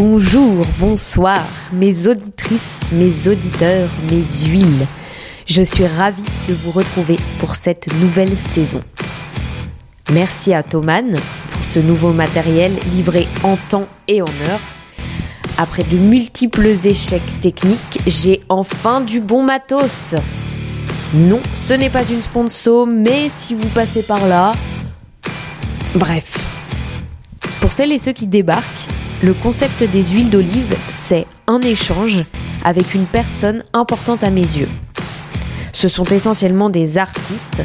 Bonjour, bonsoir, mes auditrices, mes auditeurs, mes huiles. Je suis ravie de vous retrouver pour cette nouvelle saison. Merci à Thoman pour ce nouveau matériel livré en temps et en heure. Après de multiples échecs techniques, j'ai enfin du bon matos. Non, ce n'est pas une sponsor, mais si vous passez par là... Bref. Pour celles et ceux qui débarquent, le concept des huiles d'olive, c'est un échange avec une personne importante à mes yeux. Ce sont essentiellement des artistes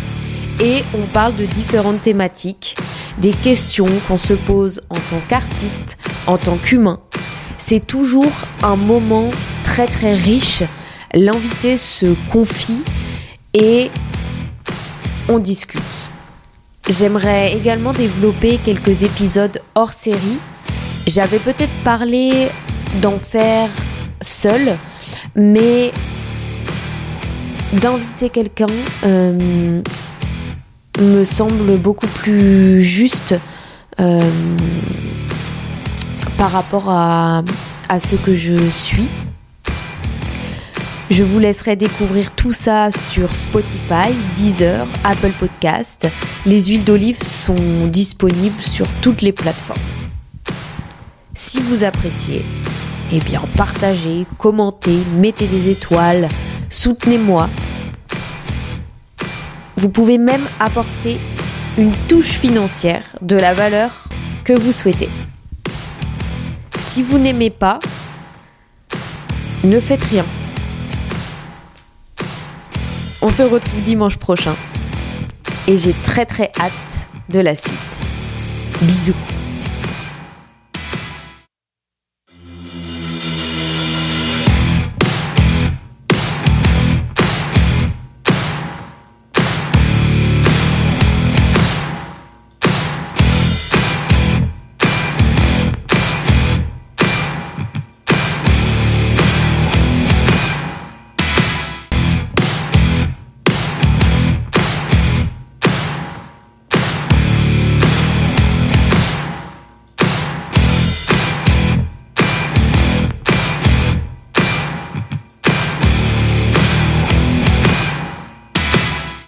et on parle de différentes thématiques, des questions qu'on se pose en tant qu'artiste, en tant qu'humain. C'est toujours un moment très très riche. L'invité se confie et on discute. J'aimerais également développer quelques épisodes hors série j'avais peut-être parlé d'en faire seul, mais d'inviter quelqu'un euh, me semble beaucoup plus juste euh, par rapport à, à ce que je suis. Je vous laisserai découvrir tout ça sur Spotify, Deezer, Apple Podcast. Les huiles d'olive sont disponibles sur toutes les plateformes. Si vous appréciez, eh bien partagez, commentez, mettez des étoiles, soutenez-moi. Vous pouvez même apporter une touche financière de la valeur que vous souhaitez. Si vous n'aimez pas, ne faites rien. On se retrouve dimanche prochain et j'ai très très hâte de la suite. Bisous